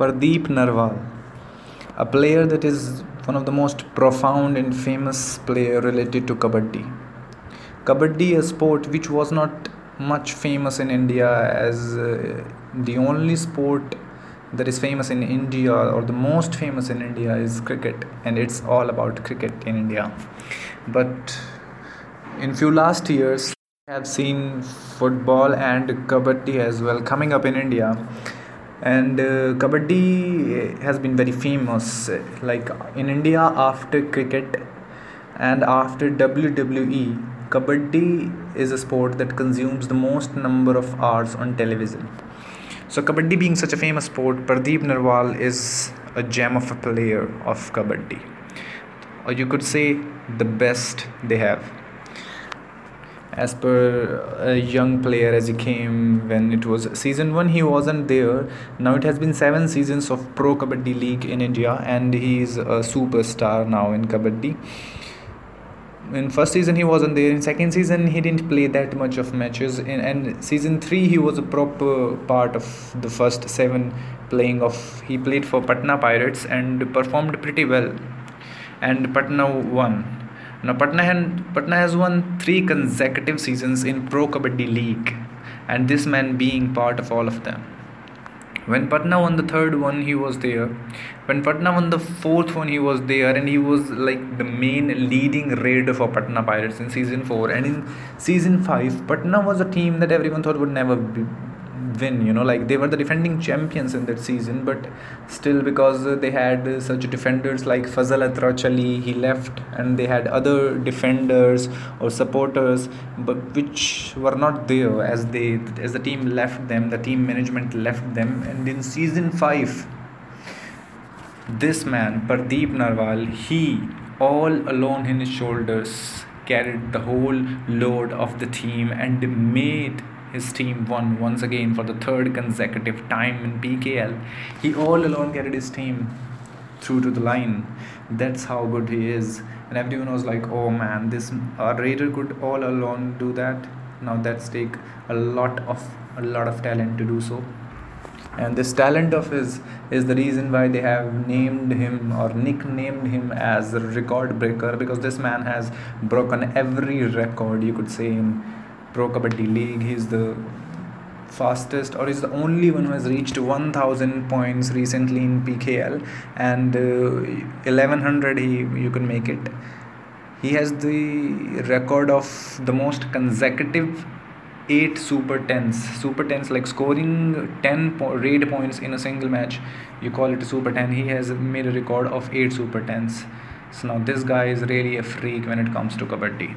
Pardeep Narwal, a player that is one of the most profound and famous player related to kabaddi. Kabaddi, a sport which was not much famous in India as uh, the only sport that is famous in India or the most famous in India is cricket and it's all about cricket in India. But in few last years I have seen football and kabaddi as well coming up in India and uh, kabaddi has been very famous like in india after cricket and after wwe kabaddi is a sport that consumes the most number of hours on television. So kabaddi being such a famous sport pardeep narwal is a gem of a player of kabaddi. Or you could say the best they have as per a young player as he came when it was season 1 he wasn't there. Now it has been 7 seasons of pro kabaddi league in india and he is a superstar now in kabaddi. In first season he wasn't there. In second season he didn't play that much of matches. In and season 3 he was a proper part of the first 7 playing of he played for patna pirates and performed pretty well. And patna won now Patna, Patna has won three consecutive seasons in Pro Kabaddi League, and this man being part of all of them. When Patna won the third one, he was there. When Patna won the fourth one, he was there, and he was like the main leading raider for Patna Pirates in season four. And in season five, Patna was a team that everyone thought would never be, win you know like they were the defending champions in that season but still because they had such defenders like Fazal Atrachali he left and they had other defenders or supporters but which were not there as they as the team left them the team management left them. And in season 5 this man Pardeep Narwal he all alone in his shoulders carried the whole load of the team and made his team won once again for the third consecutive time in PKL. He all alone carried his team through to the line. That's how good he is. And everyone was like, oh man, this uh, Raider could all alone do that. Now that's take a lot of a lot of talent to do so. And this talent of his is the reason why they have named him or nicknamed him as record breaker because this man has broken every record you could say in Pro Kabaddi League. He's the fastest or is the only one who has reached 1000 points recently in PKL and uh, 1100 he you can make it. He has the record of the most consecutive 8 super 10s super 10s like scoring 10 po- raid points in a single match you call it a super 10 he has made a record of 8 super 10s so now this guy is really a freak when it comes to kabaddi